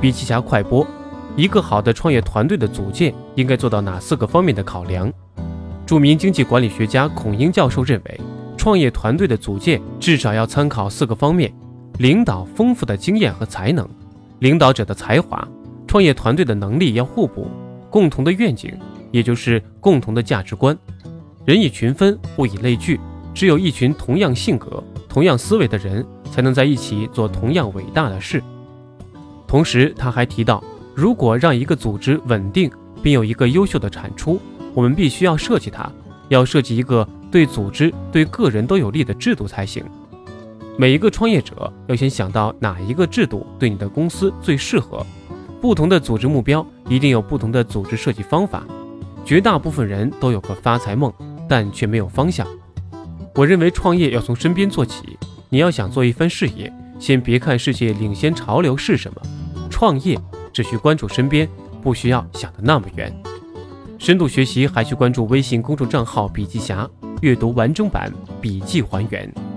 比奇侠快播：一个好的创业团队的组建应该做到哪四个方面的考量？著名经济管理学家孔英教授认为，创业团队的组建至少要参考四个方面：领导丰富的经验和才能，领导者的才华，创业团队的能力要互补，共同的愿景，也就是共同的价值观。人以群分，物以类聚，只有一群同样性格、同样思维的人，才能在一起做同样伟大的事。同时，他还提到，如果让一个组织稳定并有一个优秀的产出，我们必须要设计它，要设计一个对组织、对个人都有利的制度才行。每一个创业者要先想到哪一个制度对你的公司最适合。不同的组织目标一定有不同的组织设计方法。绝大部分人都有个发财梦，但却没有方向。我认为创业要从身边做起。你要想做一番事业，先别看世界领先潮流是什么。创业只需关注身边，不需要想的那么远。深度学习还需关注微信公众账号“笔记侠”，阅读完整版笔记还原。